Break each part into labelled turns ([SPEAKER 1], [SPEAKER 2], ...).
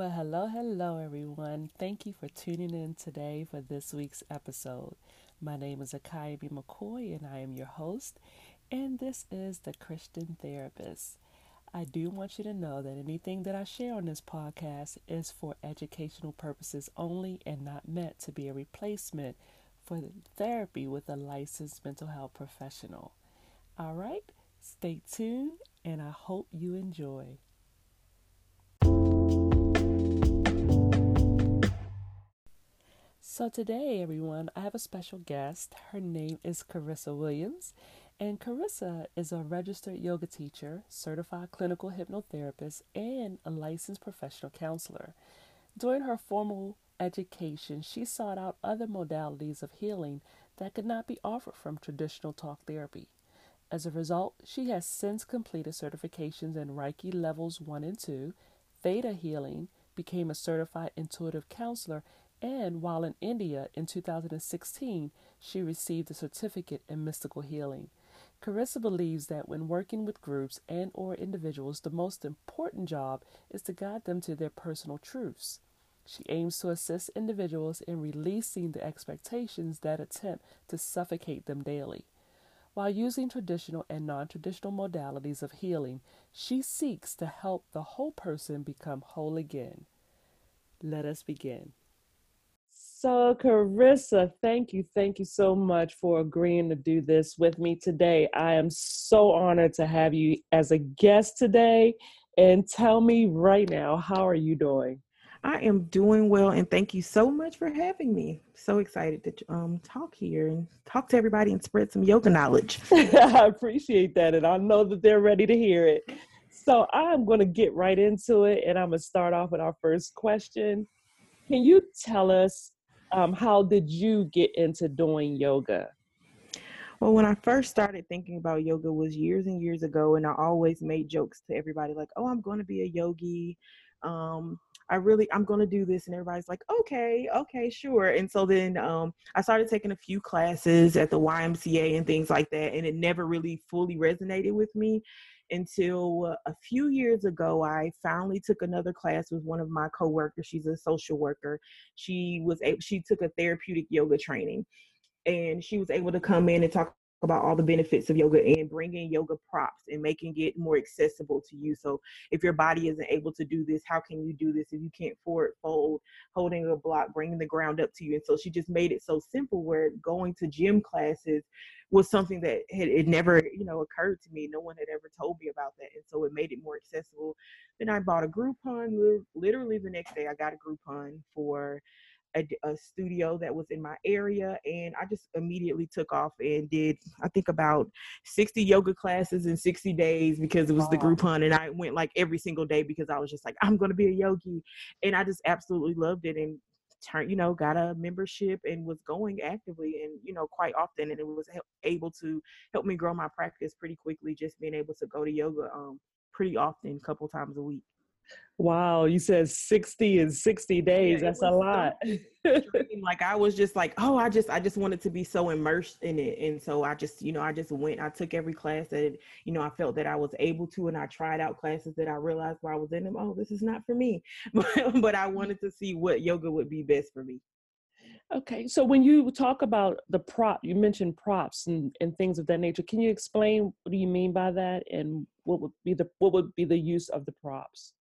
[SPEAKER 1] Well, hello, hello, everyone. Thank you for tuning in today for this week's episode. My name is Akiami McCoy, and I am your host, and this is the Christian Therapist. I do want you to know that anything that I share on this podcast is for educational purposes only and not meant to be a replacement for therapy with a licensed mental health professional. All right, stay tuned, and I hope you enjoy. So, today, everyone, I have a special guest. Her name is Carissa Williams. And Carissa is a registered yoga teacher, certified clinical hypnotherapist, and a licensed professional counselor. During her formal education, she sought out other modalities of healing that could not be offered from traditional talk therapy. As a result, she has since completed certifications in Reiki levels 1 and 2, Theta healing, became a certified intuitive counselor, and while in India in 2016, she received a certificate in mystical healing. Carissa believes that when working with groups and or individuals, the most important job is to guide them to their personal truths. She aims to assist individuals in releasing the expectations that attempt to suffocate them daily. While using traditional and non traditional modalities of healing, she seeks to help the whole person become whole again. Let us begin. So, Carissa, thank you. Thank you so much for agreeing to do this with me today. I am so honored to have you as a guest today. And tell me right now, how are you doing?
[SPEAKER 2] I am doing well, and thank you so much for having me. So excited to um, talk here and talk to everybody and spread some yoga knowledge.
[SPEAKER 1] I appreciate that, and I know that they're ready to hear it. So I'm going to get right into it, and I'm going to start off with our first question. Can you tell us um, how did you get into doing yoga?
[SPEAKER 2] Well, when I first started thinking about yoga was years and years ago, and I always made jokes to everybody like, "Oh, I'm going to be a yogi." Um, I really I'm going to do this, and everybody's like, "Okay, okay, sure." And so then um, I started taking a few classes at the YMCA and things like that, and it never really fully resonated with me until a few years ago i finally took another class with one of my coworkers she's a social worker she was able she took a therapeutic yoga training and she was able to come in and talk about all the benefits of yoga and bringing yoga props and making it more accessible to you. So if your body isn't able to do this, how can you do this? If you can't forward fold, holding a block, bringing the ground up to you. And so she just made it so simple where going to gym classes was something that had it never, you know, occurred to me. No one had ever told me about that. And so it made it more accessible. Then I bought a Groupon. Literally the next day I got a Groupon for a, a, studio that was in my area and i just immediately took off and did i think about 60 yoga classes in 60 days because it was wow. the groupon and i went like every single day because i was just like i'm to be a yogi and i just absolutely loved it and turned you know got a membership and was going actively and you know quite often and it was able to help me grow my practice pretty quickly just being able to go to yoga um pretty often a couple times a week
[SPEAKER 1] Wow, you said 60 in 60 days. Yeah, That's a lot.
[SPEAKER 2] like I was just like, oh, I just I just wanted to be so immersed in it. And so I just, you know, I just went, I took every class that, you know, I felt that I was able to and I tried out classes that I realized while I was in them, oh, this is not for me. but, but I wanted to see what yoga would be best for me.
[SPEAKER 1] Okay, so when you talk about the prop, you mentioned props and, and things of that nature. Can you explain what do you mean by that, and what would be the what would be the use of the props?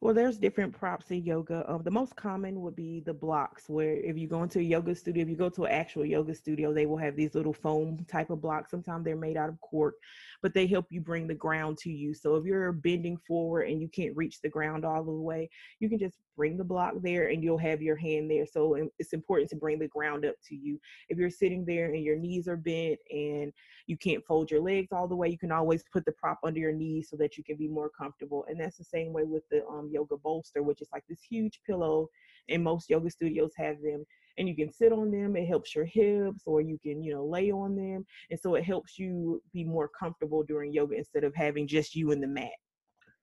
[SPEAKER 2] Well, there's different props in yoga. Um, the most common would be the blocks, where if you go into a yoga studio, if you go to an actual yoga studio, they will have these little foam type of blocks. Sometimes they're made out of cork, but they help you bring the ground to you. So if you're bending forward and you can't reach the ground all the way, you can just bring the block there and you'll have your hand there. So it's important to bring the ground up to you. If you're sitting there and your knees are bent and you can't fold your legs all the way, you can always put the prop under your knees so that you can be more comfortable. And that's the same way with the um, yoga bolster, which is like this huge pillow. And most yoga studios have them and you can sit on them it helps your hips or you can you know lay on them and so it helps you be more comfortable during yoga instead of having just you and the mat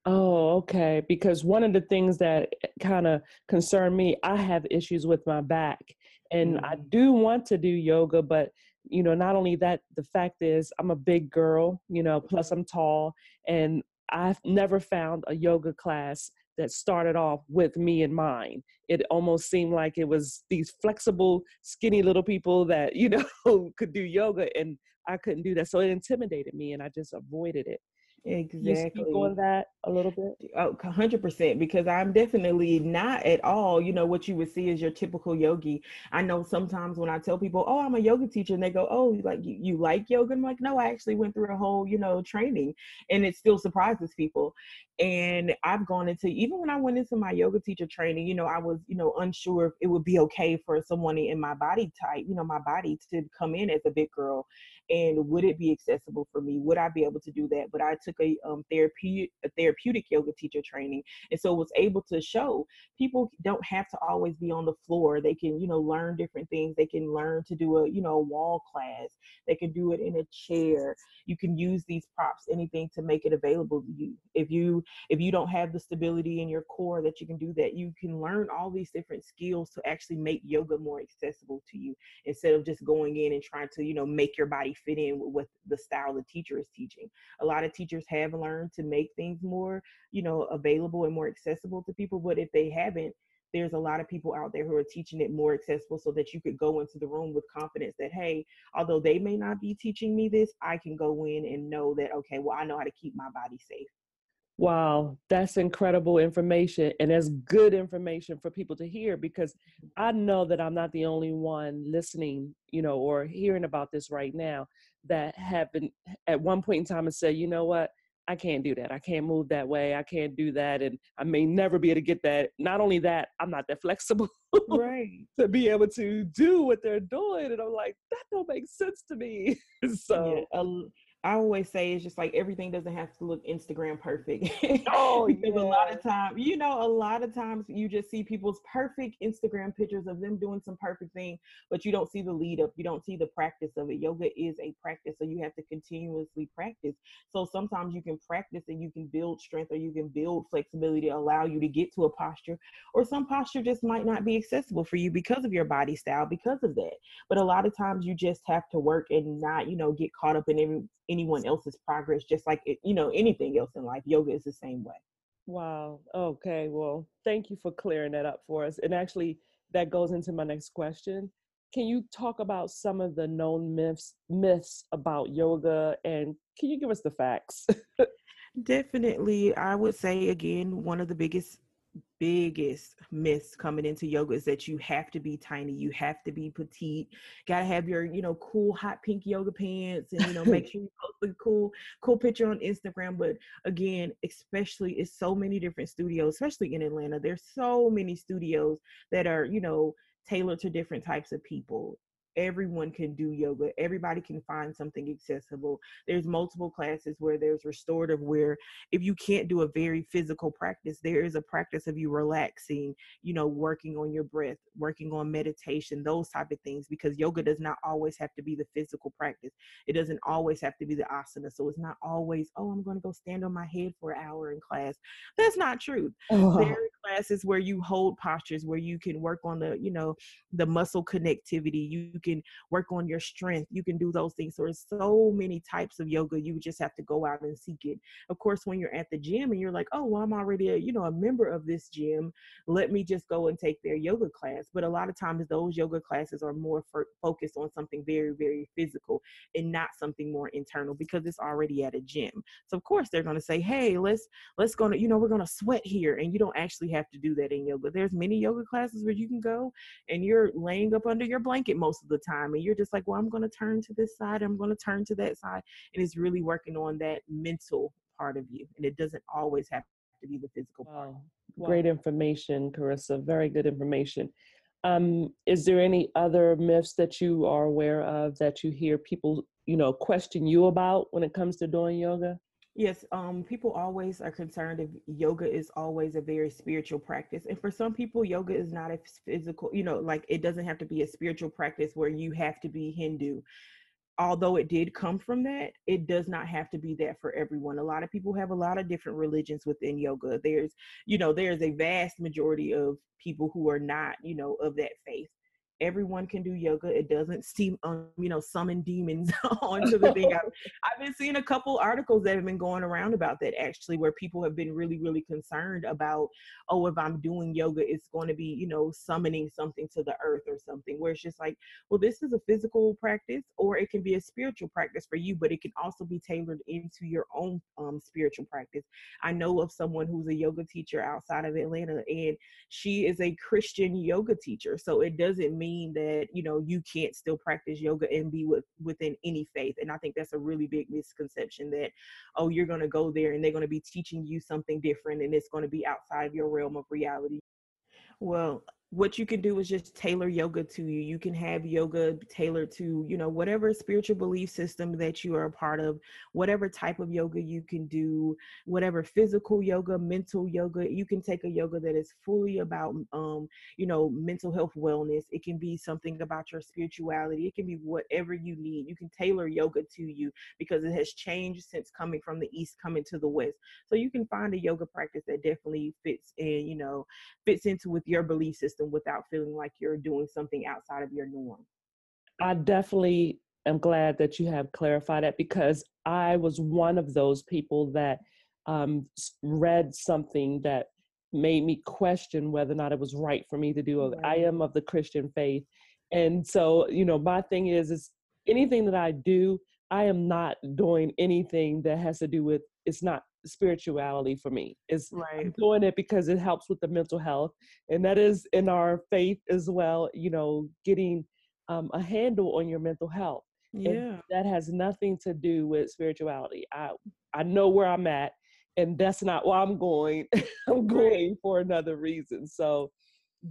[SPEAKER 1] Oh, okay. Because one of the things that kind of concern me, I have issues with my back, and mm-hmm. I do want to do yoga, but you know, not only that, the fact is I'm a big girl, you know, plus I'm tall, and I've never found a yoga class that started off with me in mind. It almost seemed like it was these flexible, skinny little people that, you know, could do yoga and I couldn't do that. So it intimidated me and I just avoided it.
[SPEAKER 2] Exactly.
[SPEAKER 1] You speak on that a little bit?
[SPEAKER 2] Oh, 100% because I'm definitely not at all, you know, what you would see as your typical yogi. I know sometimes when I tell people, oh, I'm a yoga teacher, and they go, oh, like you, you like yoga? I'm like, no, I actually went through a whole, you know, training and it still surprises people. And I've gone into, even when I went into my yoga teacher training, you know, I was, you know, unsure if it would be okay for someone in my body type, you know, my body to come in as a big girl and would it be accessible for me? Would i be able to do that? But i took a um, a therapeutic yoga teacher training and so was able to show people don't have to always be on the floor. They can you know learn different things. They can learn to do a you know wall class. They can do it in a chair. You can use these props anything to make it available to you. If you if you don't have the stability in your core that you can do that you can learn all these different skills to actually make yoga more accessible to you instead of just going in and trying to you know make your body fit in with the style the teacher is teaching. A lot of teachers have learned to make things more, you know, available and more accessible to people, but if they haven't, there's a lot of people out there who are teaching it more accessible so that you could go into the room with confidence that hey although they may not be teaching me this i can go in and know that okay well i know how to keep my body safe
[SPEAKER 1] Wow, that's incredible information. And that's good information for people to hear because I know that I'm not the only one listening, you know, or hearing about this right now that have been at one point in time and said, you know what, I can't do that. I can't move that way. I can't do that. And I may never be able to get that. Not only that, I'm not that flexible.
[SPEAKER 2] right.
[SPEAKER 1] to be able to do what they're doing. And I'm like, that don't make sense to me. so
[SPEAKER 2] yeah, I always say it's just like everything doesn't have to look Instagram perfect.
[SPEAKER 1] Oh,
[SPEAKER 2] because
[SPEAKER 1] yeah.
[SPEAKER 2] a lot of time, you know, a lot of times you just see people's perfect Instagram pictures of them doing some perfect thing, but you don't see the lead up. You don't see the practice of it. Yoga is a practice, so you have to continuously practice. So sometimes you can practice and you can build strength or you can build flexibility to allow you to get to a posture, or some posture just might not be accessible for you because of your body style, because of that. But a lot of times you just have to work and not, you know, get caught up in every anyone else's progress just like it, you know anything else in life yoga is the same way.
[SPEAKER 1] Wow okay well thank you for clearing that up for us and actually that goes into my next question. Can you talk about some of the known myths myths about yoga and can you give us the facts?
[SPEAKER 2] Definitely i would say again one of the biggest biggest myths coming into yoga is that you have to be tiny, you have to be petite, gotta have your, you know, cool hot pink yoga pants and you know, make sure you post a cool, cool picture on Instagram. But again, especially it's so many different studios, especially in Atlanta. There's so many studios that are, you know, tailored to different types of people everyone can do yoga everybody can find something accessible. There's multiple classes where there's restorative where if you can't do a very physical practice there is a practice of you relaxing you know working on your breath working on meditation those type of things because yoga does not always have to be the physical practice. It doesn't always have to be the asana so it's not always oh i'm going to go stand on my head for an hour in class. That's not true. Oh. there classes where you hold postures where you can work on the you know the muscle connectivity you can work on your strength. You can do those things. So there's so many types of yoga. You just have to go out and seek it. Of course, when you're at the gym and you're like, oh, well, I'm already a, you know, a member of this gym. Let me just go and take their yoga class. But a lot of times those yoga classes are more focused on something very, very physical and not something more internal because it's already at a gym. So of course they're going to say, hey, let's let's go to, you know, we're going to sweat here. And you don't actually have to do that in yoga. There's many yoga classes where you can go and you're laying up under your blanket most of the the time and you're just like well i'm going to turn to this side i'm going to turn to that side and it's really working on that mental part of you and it doesn't always have to be the physical part
[SPEAKER 1] wow. great information carissa very good information um, is there any other myths that you are aware of that you hear people you know question you about when it comes to doing yoga
[SPEAKER 2] Yes, um, people always are concerned if yoga is always a very spiritual practice. And for some people, yoga is not a physical, you know, like it doesn't have to be a spiritual practice where you have to be Hindu. Although it did come from that, it does not have to be that for everyone. A lot of people have a lot of different religions within yoga. There's, you know, there's a vast majority of people who are not, you know, of that faith everyone can do yoga. It doesn't seem, um, you know, summon demons onto the thing. I've, I've, been seeing a couple articles that have been going around about that actually, where people have been really, really concerned about, oh, if I'm doing yoga, it's going to be, you know, summoning something to the earth or something. Where it's just like, well, this is a physical practice, or it can be a spiritual practice for you, but it can also be tailored into your own um, spiritual practice. I know of someone who's a yoga teacher outside of Atlanta, and she is a Christian yoga teacher. So it doesn't mean mean that you know you can't still practice yoga and be with within any faith and i think that's a really big misconception that oh you're going to go there and they're going to be teaching you something different and it's going to be outside your realm of reality. Well what you can do is just tailor yoga to you. You can have yoga tailored to, you know, whatever spiritual belief system that you are a part of, whatever type of yoga you can do, whatever physical yoga, mental yoga. You can take a yoga that is fully about, um, you know, mental health wellness. It can be something about your spirituality. It can be whatever you need. You can tailor yoga to you because it has changed since coming from the east, coming to the west. So you can find a yoga practice that definitely fits in, you know, fits into with your belief system without feeling like you're doing something outside of your norm.
[SPEAKER 1] I definitely am glad that you have clarified that because I was one of those people that um, read something that made me question whether or not it was right for me to do. Right. I am of the Christian faith, and so you know my thing is is anything that I do, I am not doing anything that has to do with it's not spirituality for me. It's right. doing it because it helps with the mental health, and that is in our faith as well. You know, getting um, a handle on your mental health.
[SPEAKER 2] Yeah, and
[SPEAKER 1] that has nothing to do with spirituality. I I know where I'm at, and that's not why I'm going. I'm going for another reason. So,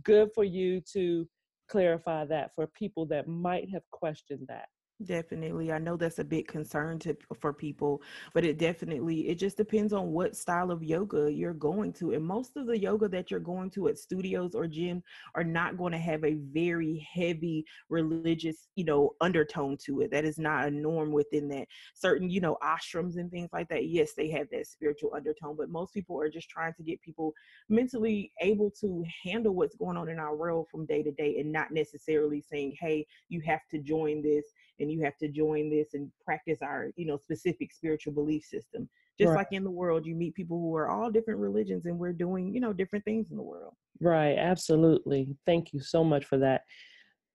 [SPEAKER 1] good for you to clarify that for people that might have questioned that.
[SPEAKER 2] Definitely. I know that's a big concern to for people, but it definitely it just depends on what style of yoga you're going to. And most of the yoga that you're going to at studios or gym are not going to have a very heavy religious, you know, undertone to it. That is not a norm within that. Certain, you know, ashrams and things like that. Yes, they have that spiritual undertone, but most people are just trying to get people mentally able to handle what's going on in our world from day to day and not necessarily saying, "Hey, you have to join this." And you have to join this and practice our you know specific spiritual belief system. Just right. like in the world you meet people who are all different religions and we're doing you know different things in the world.
[SPEAKER 1] Right absolutely. Thank you so much for that.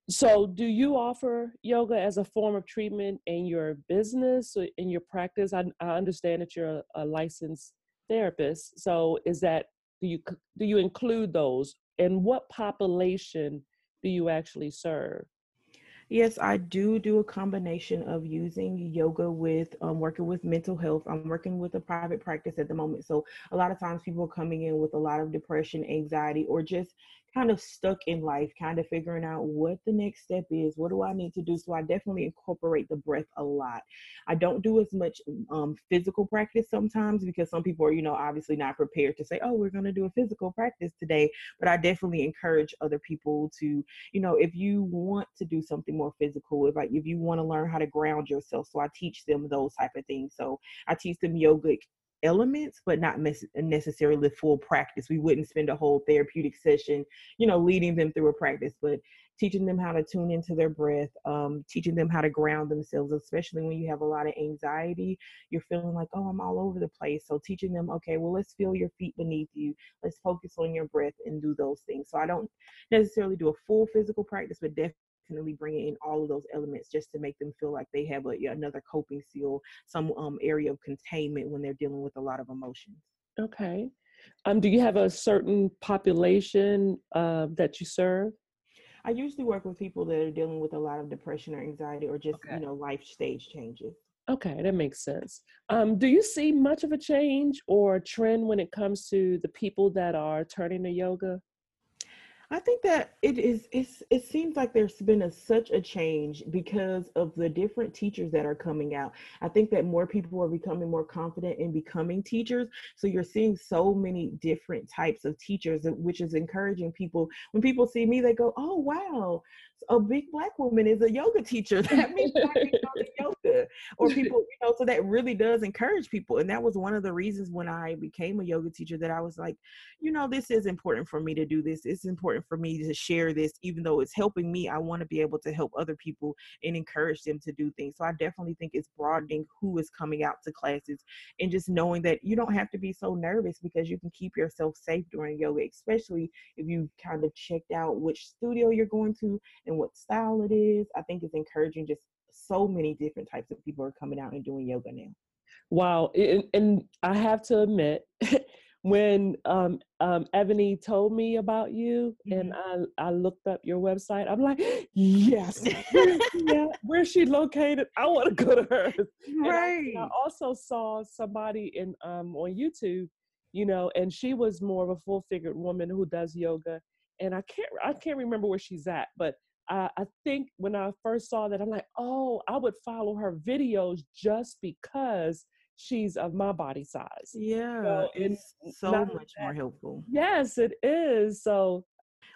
[SPEAKER 1] So do you offer yoga as a form of treatment in your business or in your practice? I, I understand that you're a, a licensed therapist so is that do you do you include those? And what population do you actually serve
[SPEAKER 2] Yes, I do do a combination of using yoga with um, working with mental health. I'm working with a private practice at the moment. So a lot of times people are coming in with a lot of depression, anxiety, or just kind of stuck in life, kind of figuring out what the next step is. What do I need to do? So I definitely incorporate the breath a lot. I don't do as much um, physical practice sometimes because some people are, you know, obviously not prepared to say, oh, we're going to do a physical practice today. But I definitely encourage other people to, you know, if you want to do something more physical, if like if you want to learn how to ground yourself, so I teach them those type of things. So I teach them yogic elements, but not necessarily full practice. We wouldn't spend a whole therapeutic session, you know, leading them through a practice, but teaching them how to tune into their breath, um, teaching them how to ground themselves, especially when you have a lot of anxiety. You're feeling like, oh, I'm all over the place. So teaching them, okay, well, let's feel your feet beneath you. Let's focus on your breath and do those things. So I don't necessarily do a full physical practice, but definitely definitely bringing in all of those elements just to make them feel like they have a, another coping skill, some um, area of containment when they're dealing with a lot of emotions.
[SPEAKER 1] Okay. Um, do you have a certain population uh, that you serve?
[SPEAKER 2] I usually work with people that are dealing with a lot of depression or anxiety or just, okay. you know, life stage changes.
[SPEAKER 1] Okay, that makes sense. Um, do you see much of a change or a trend when it comes to the people that are turning to yoga?
[SPEAKER 2] I think that it is it's it seems like there's been a, such a change because of the different teachers that are coming out. I think that more people are becoming more confident in becoming teachers. So you're seeing so many different types of teachers which is encouraging people. When people see me they go, "Oh, wow a big black woman is a yoga teacher. That means I can go yoga. Or people, you know, so that really does encourage people. And that was one of the reasons when I became a yoga teacher that I was like, you know, this is important for me to do this. It's important for me to share this, even though it's helping me. I want to be able to help other people and encourage them to do things. So I definitely think it's broadening who is coming out to classes and just knowing that you don't have to be so nervous because you can keep yourself safe during yoga, especially if you kind of checked out which studio you're going to and what style it is. I think it's encouraging just so many different types of people are coming out and doing yoga now.
[SPEAKER 1] Wow. And, and I have to admit, when um, um, Ebony told me about you mm-hmm. and I, I looked up your website, I'm like, yes, yeah, where's she located? I want to go to her.
[SPEAKER 2] Right.
[SPEAKER 1] I, I, also saw somebody in um, on YouTube, you know, and she was more of a full figured woman who does yoga. And I can't I can't remember where she's at, but I, I think when I first saw that, I'm like, oh, I would follow her videos just because she's of my body size.
[SPEAKER 2] Yeah, so it's so much more helpful.
[SPEAKER 1] Yes, it is. So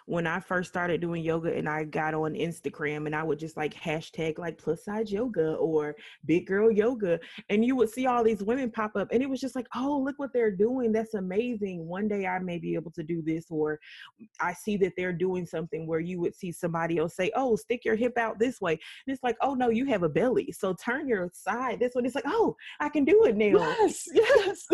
[SPEAKER 2] when I first started doing yoga and I got on Instagram and I would just like hashtag like plus size yoga or big girl yoga and you would see all these women pop up and it was just like, oh, look what they're doing. That's amazing. One day I may be able to do this or I see that they're doing something where you would see somebody else say, oh, stick your hip out this way. And it's like, oh no, you have a belly. So turn your side this one. It's like, oh, I can do it now.
[SPEAKER 1] Yes, yes.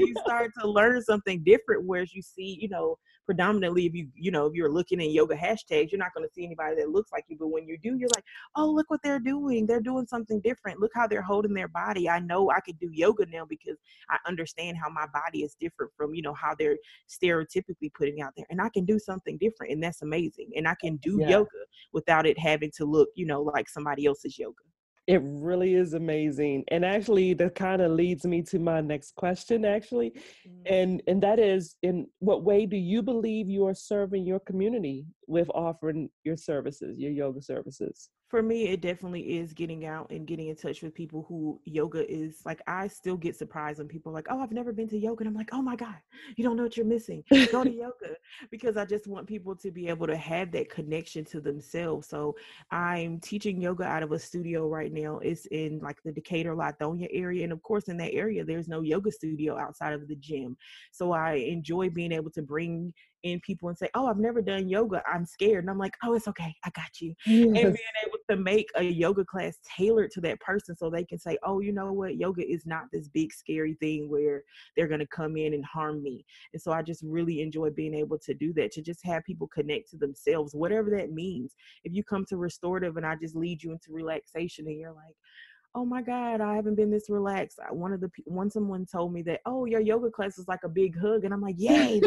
[SPEAKER 2] You start to learn something different whereas you see, you know, predominantly if you you know if you're looking in yoga hashtags you're not going to see anybody that looks like you. But when you do you're like oh look what they're doing. They're doing something different. Look how they're holding their body. I know i could do yoga now because i understand how my body is different from you know how they're stereotypically putting out there. And i can do something different and that's amazing. And i can do yeah. yoga without it having to look you know like somebody else's yoga
[SPEAKER 1] it really is amazing. And actually that kind of leads me to my next question actually. Mm-hmm. And and that is in what way do you believe you are serving your community with offering your services, your yoga services?
[SPEAKER 2] For me it definitely is getting out and getting in touch with people who yoga is like i still get surprised when people are like oh i've never been to yoga and i'm like oh my god you don't know what you're missing. Go to yoga because i just want people to be able to have that connection to themselves. So i'm teaching yoga out of a studio right now. It's in like the decatur lithonia area and of course in that area there's no yoga studio outside of the gym. So i enjoy being able to bring in people and say, "Oh, I've never done yoga. I'm scared." And I'm like, "Oh, it's okay. I got you." Yes. And being able to make a yoga class tailored to that person so they can say, "Oh, you know what? Yoga is not this big scary thing where they're going to come in and harm me." And so I just really enjoy being able to do that to just have people connect to themselves, whatever that means. If you come to restorative and I just lead you into relaxation and you're like, oh my god i haven't been this relaxed one of the one someone told me that oh your yoga class is like a big hug and i'm like yay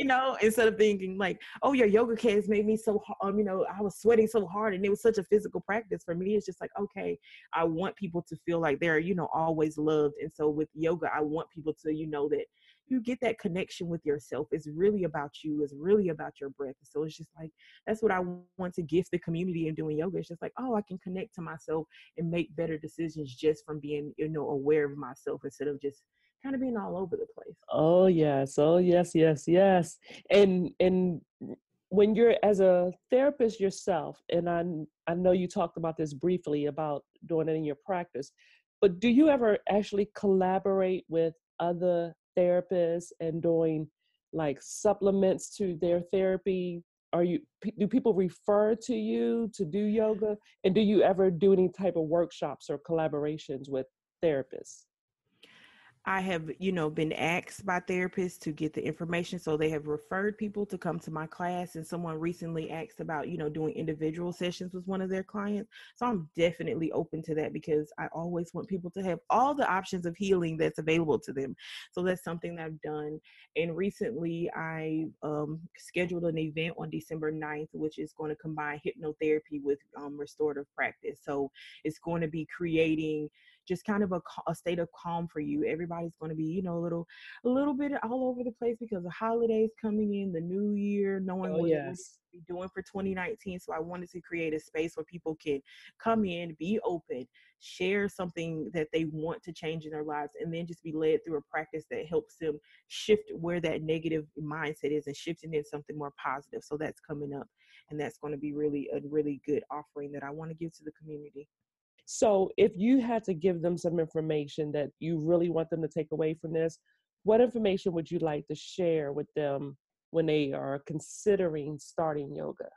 [SPEAKER 2] you know, instead of thinking like, oh, your yoga class made me so, um, you know, I was sweating so hard and it was such a physical practice for me. It's just like, okay, I want people to feel like they're, you know, always loved. And so with yoga, I want people to, you know, that you get that connection with yourself. It's really about you. It's really about your breath. So it's just like that's what I want to gift the community in doing yoga. It's just like, oh, I can connect to myself and make better decisions just from being, you know, aware of myself instead of just kind of being all over the place.
[SPEAKER 1] Oh yes, oh yes, yes, yes. And and when you're as a therapist yourself, and I I know you talked about this briefly about doing it in your practice, but do you ever actually collaborate with other therapists and doing like supplements to their therapy? Are you do people refer to you to do yoga, and do you ever do any type of workshops or collaborations with therapists?
[SPEAKER 2] I have, you know, been asked by therapists to get the information. So they have referred people to come to my class. And someone recently asked about, you know, doing individual sessions with one of their clients. So I'm definitely open to that because I always want people to have all the options of healing that's available to them. So that's something that I've done. And recently I um, scheduled an event on December 9th, which is going to combine hypnotherapy with um, restorative practice. So it's going to be creating just kind of a, a state of calm for you. Everybody's going to be, you know, a little, a little bit all over the place because the holidays coming in, the new year, knowing
[SPEAKER 1] oh,
[SPEAKER 2] what
[SPEAKER 1] yes.
[SPEAKER 2] be doing for 2019. So I wanted to create a space where people can come in, be open, share something that they want to change in their lives, and then just be led through a practice that helps them shift where that negative mindset is and shifting into something more positive. So that's coming up, and that's going to be really a really good offering that I want to give to the community.
[SPEAKER 1] So, if you had to give them some information that you really want them to take away from this, what information would you like to share with them when they are considering starting yoga?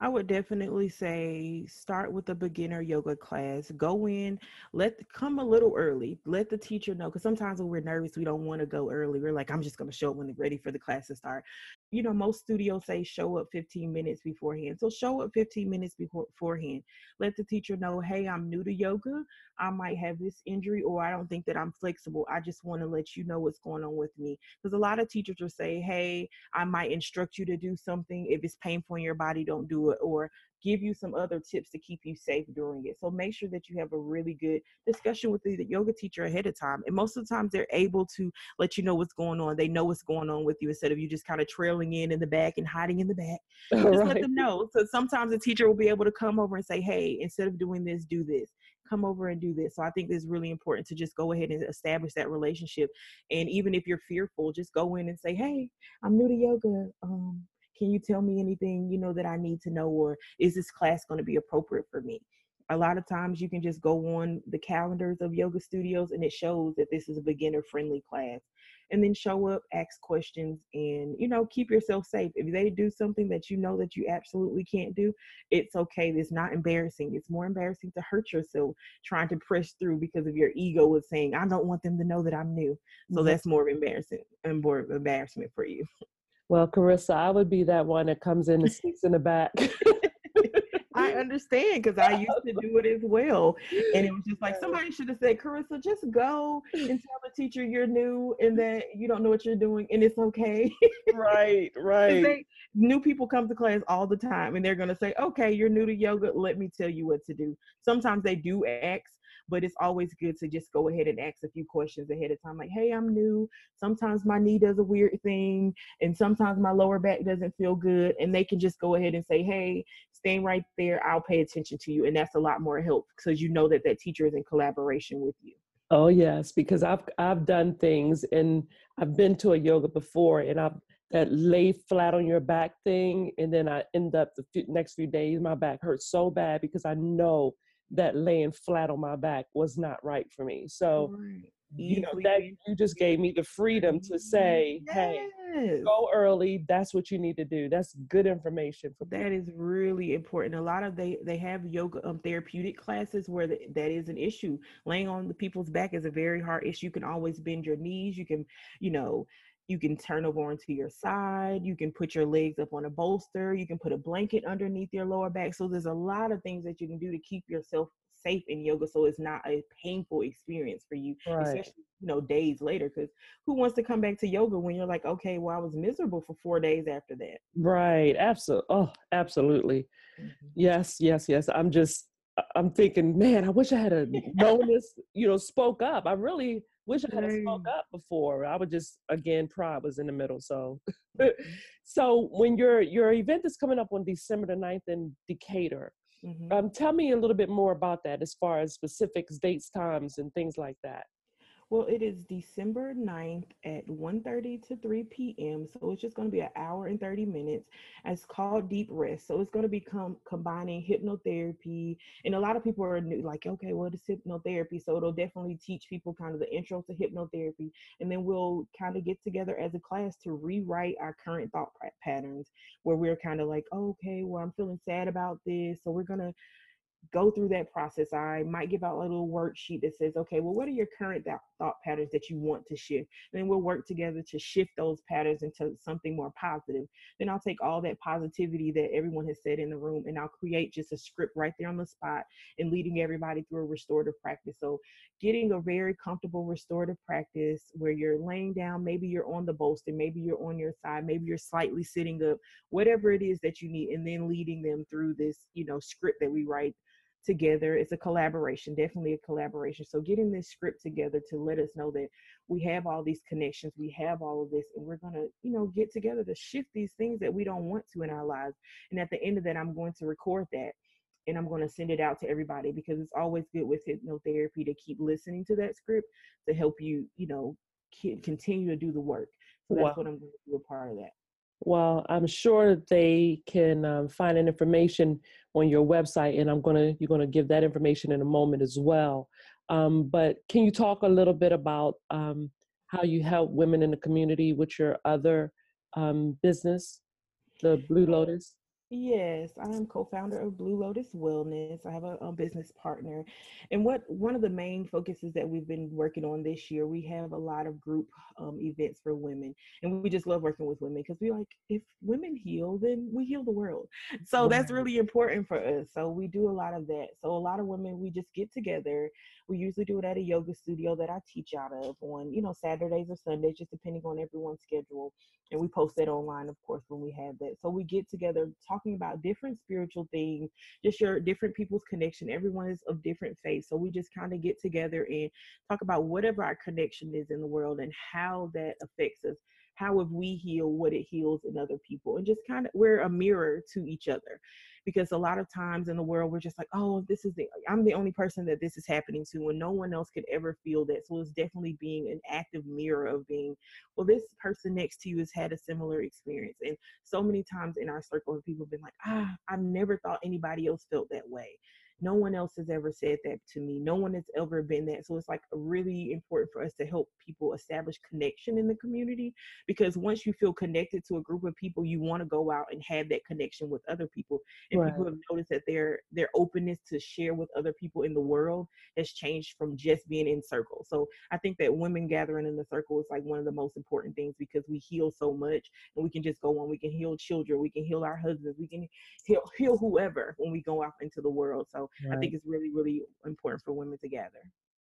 [SPEAKER 2] I would definitely say start with a beginner yoga class. Go in, let come a little early. Let the teacher know because sometimes when we're nervous, we don't want to go early. We're like, I'm just going to show up when they're ready for the class to start. You know, most studios say show up 15 minutes beforehand. So show up 15 minutes before, beforehand. Let the teacher know, hey, I'm new to yoga. I might have this injury or I don't think that I'm flexible. I just want to let you know what's going on with me. Because a lot of teachers will say, hey, I might instruct you to do something. If it's painful in your body, don't do it. Or give you some other tips to keep you safe during it. So make sure that you have a really good discussion with the yoga teacher ahead of time. And most of the times they're able to let you know what's going on. They know what's going on with you instead of you just kind of trailing in in the back and hiding in the back. Just right. let them know. So sometimes the teacher will be able to come over and say, hey, instead of doing this, do this come over and do this. So I think it's really important to just go ahead and establish that relationship. And even if you're fearful, just go in and say, Hey, I'm new to yoga. Um, can you tell me anything you know that i need to know or is this class going to be appropriate for me? A lot of times you can just go on the calendars of yoga studios and it shows that this is a beginner friendly class. And then show up ask questions and you know keep yourself safe. If they do something that you know that you absolutely can't do it's okay. It's not embarrassing. It's more embarrassing to hurt yourself trying to press through because of your ego of saying i don't want them to know that i'm new. So that's more embarrassing and more embarrassment for you
[SPEAKER 1] well, Carissa, I would be that one that comes in and sneaks in the back.
[SPEAKER 2] I understand because I used to do it as well. And it was just like somebody should have said, Carissa, just go and tell the teacher you're new and that you don't know what you're doing and it's okay.
[SPEAKER 1] right, right.
[SPEAKER 2] They, new people come to class all the time and they're going to say, okay, you're new to yoga. Let me tell you what to do. Sometimes they do ask but it's always good to just go ahead and ask a few questions ahead of time like hey i'm new. Sometimes my knee does a weird thing and sometimes my lower back doesn't feel good and they can just go ahead and say hey staying right there. I'll pay attention to you and that's a lot more help because you know that that teacher is in collaboration with you.
[SPEAKER 1] Oh yes because i've i've done things and i've been to a yoga before and i've that lay flat on your back thing and then i end up the next few days my back hurts so bad because i know that laying flat on my back was not right for me. So, right. you know, that you just gave me the freedom to say, yes. hey, go early. That's what you need to do. That's good information.
[SPEAKER 2] For that is really important. A lot of they they have yoga um, therapeutic classes where the, that is an issue. Laying on the people's back is a very hard issue. You can always bend your knees. You can, you know, you can turn over onto your side. You can put your legs up on a bolster. You can put a blanket underneath your lower back. So there's a lot of things that you can do to keep yourself safe in yoga so it's not a painful experience for you right. especially you know days later because who wants to come back to yoga when you're like okay well i was miserable for four days after that
[SPEAKER 1] right absolutely oh absolutely mm-hmm. yes yes yes i'm just i'm thinking man i wish i had a known this you know spoke up i really Wish I had spoke up before. I would just again pride was in the middle. So mm-hmm. so when your your event is coming up on December the 9th in Decatur, mm-hmm. um, tell me a little bit more about that as far as specifics, dates, times, and things like that.
[SPEAKER 2] Well, it is December 9th at 1.30 to 3 p.m. So it's just going to be an hour and 30 minutes. It's called Deep Rest. So it's going to become combining hypnotherapy. And a lot of people are new, like, okay, what is hypnotherapy? So it'll definitely teach people kind of the intro to hypnotherapy. And then we'll kind of get together as a class to rewrite our current thought patterns where we're kind of like, okay, well, I'm feeling sad about this. So we're going to go through that process. I might give out a little worksheet that says, okay, well, what are your current thought patterns that you want to shift? And then we'll work together to shift those patterns into something more positive. Then I'll take all that positivity that everyone has said in the room and I'll create just a script right there on the spot and leading everybody through a restorative practice. So getting a very comfortable restorative practice where you're laying down, maybe you're on the bolster, maybe you're on your side, maybe you're slightly sitting up, whatever it is that you need, and then leading them through this, you know, script that we write together. It's a collaboration, definitely a collaboration. So getting this script together to let us know that we have all these connections, we have all of this, and we're gonna, you know, get together to shift these things that we don't want to in our lives. And at the end of that, I'm going to record that and I'm going to send it out to everybody because it's always good with hypnotherapy to keep listening to that script to help you, you know, continue to do the work. So that's wow. what I'm going to do a part of that.
[SPEAKER 1] Well, I'm sure they can um, find an information on your website, and I'm gonna you're gonna give that information in a moment as well. Um, but can you talk a little bit about um, how you help women in the community with your other um, business, the Blue Lotus?
[SPEAKER 2] Yes, I am co-founder of Blue Lotus Wellness. I have a, a, business partner, and what one of the main focuses that we've been working on this year, we have a lot of group um, events for women, and we just love working with women because we like if women heal, then we heal the world. So that's really important for us. So we do a lot of that. So a lot of women, we just get together. We usually do it at a yoga studio that I teach out of on you know Saturdays or Sundays, just depending on everyone's schedule, and we post that online, of course, when we have that. So we get together, talk talking about different spiritual things, just your different people's connection. Everyone is of different faith. So we just kind of get together and talk about whatever our connection is in the world and how that affects us. How have we healed what it heals in other people? And just kind of we're a mirror to each other because a lot of times in the world we're just like oh this is the i'm the only person that this is happening to and no one else could ever feel that. So it's definitely being an active mirror of being well this person next to you has had a similar experience and so many times in our circle of people have been like ah i've never thought anybody else felt that way no one else has ever said that to me. No one has ever been that. So it's like really important for us to help people establish connection in the community because once you feel connected to a group of people, you want to go out and have that connection with other people. And right. people have noticed that their their openness to share with other people in the world has changed from just being in circle. So I think that women gathering in the circle is like one of the most important things because we heal so much and we can just go on. We can heal children, we can heal our husbands, we can heal heal whoever when we go out into the world. So right. I think it's really, really important for women to gather.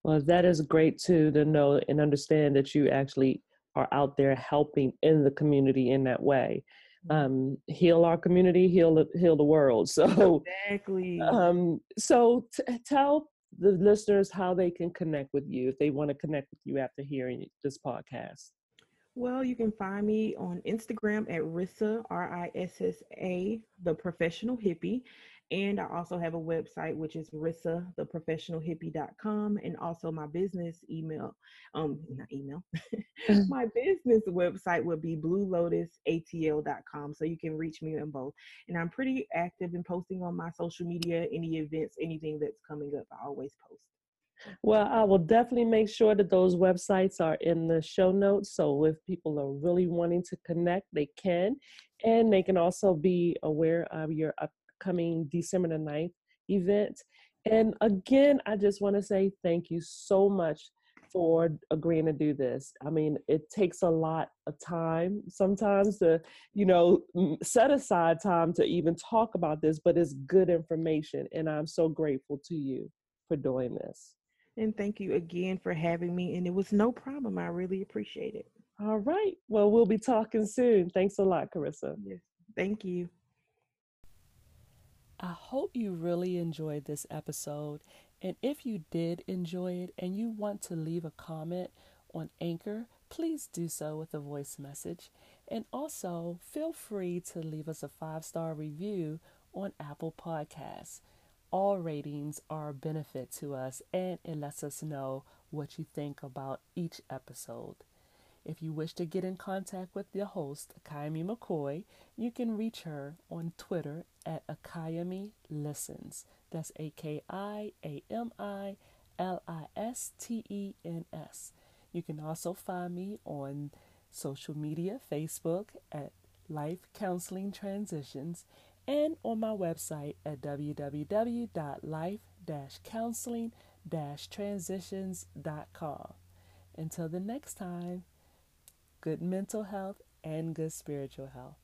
[SPEAKER 1] Well, that is great too to know and understand that you actually are out there helping in the community in that way. Mm-hmm. Um, heal our community, heal the, heal the world. So
[SPEAKER 2] exactly.
[SPEAKER 1] Um, so t- tell the listeners how they can connect with you if they want to connect with you after hearing this podcast.
[SPEAKER 2] Well, you can find me on Instagram at Rissa, R I S S A, the professional hippie. And I also have a website, which is Rissa, theprofessionalhippie.com, and also my business email, um, not email, my business website would be bluelotusatl.com. So you can reach me on both. And I'm pretty active in posting on my social media, any events, anything that's coming up, I always post.
[SPEAKER 1] Well, I will definitely make sure that those websites are in the show notes. So if people are really wanting to connect, they can. And they can also be aware of your upcoming December the 9th event. And again, I just want to say thank you so much for agreeing to do this. I mean, it takes a lot of time sometimes to, you know, set aside time to even talk about this, but it's good information. And I'm so grateful to you for doing this.
[SPEAKER 2] And thank you again for having me. And it was no problem. I really appreciate it.
[SPEAKER 1] All right. Well, we'll be talking soon. Thanks a lot, Carissa.
[SPEAKER 2] Yes. Thank you.
[SPEAKER 1] I hope you really enjoyed this episode. And if you did enjoy it and you want to leave a comment on Anchor, please do so with a voice message. And also, feel free to leave us a five star review on Apple Podcasts. All ratings are a benefit to us and it lets us know what you think about each episode. If you wish to get in contact with your host, Akiami McCoy, you can reach her on Twitter at Akiami Listens. That's A K I A M I L I S T E N S. You can also find me on social media, Facebook at Life Counseling Transitions, and on my website at www.life-counseling-transitions.com. Until the next time, good mental health and good spiritual health.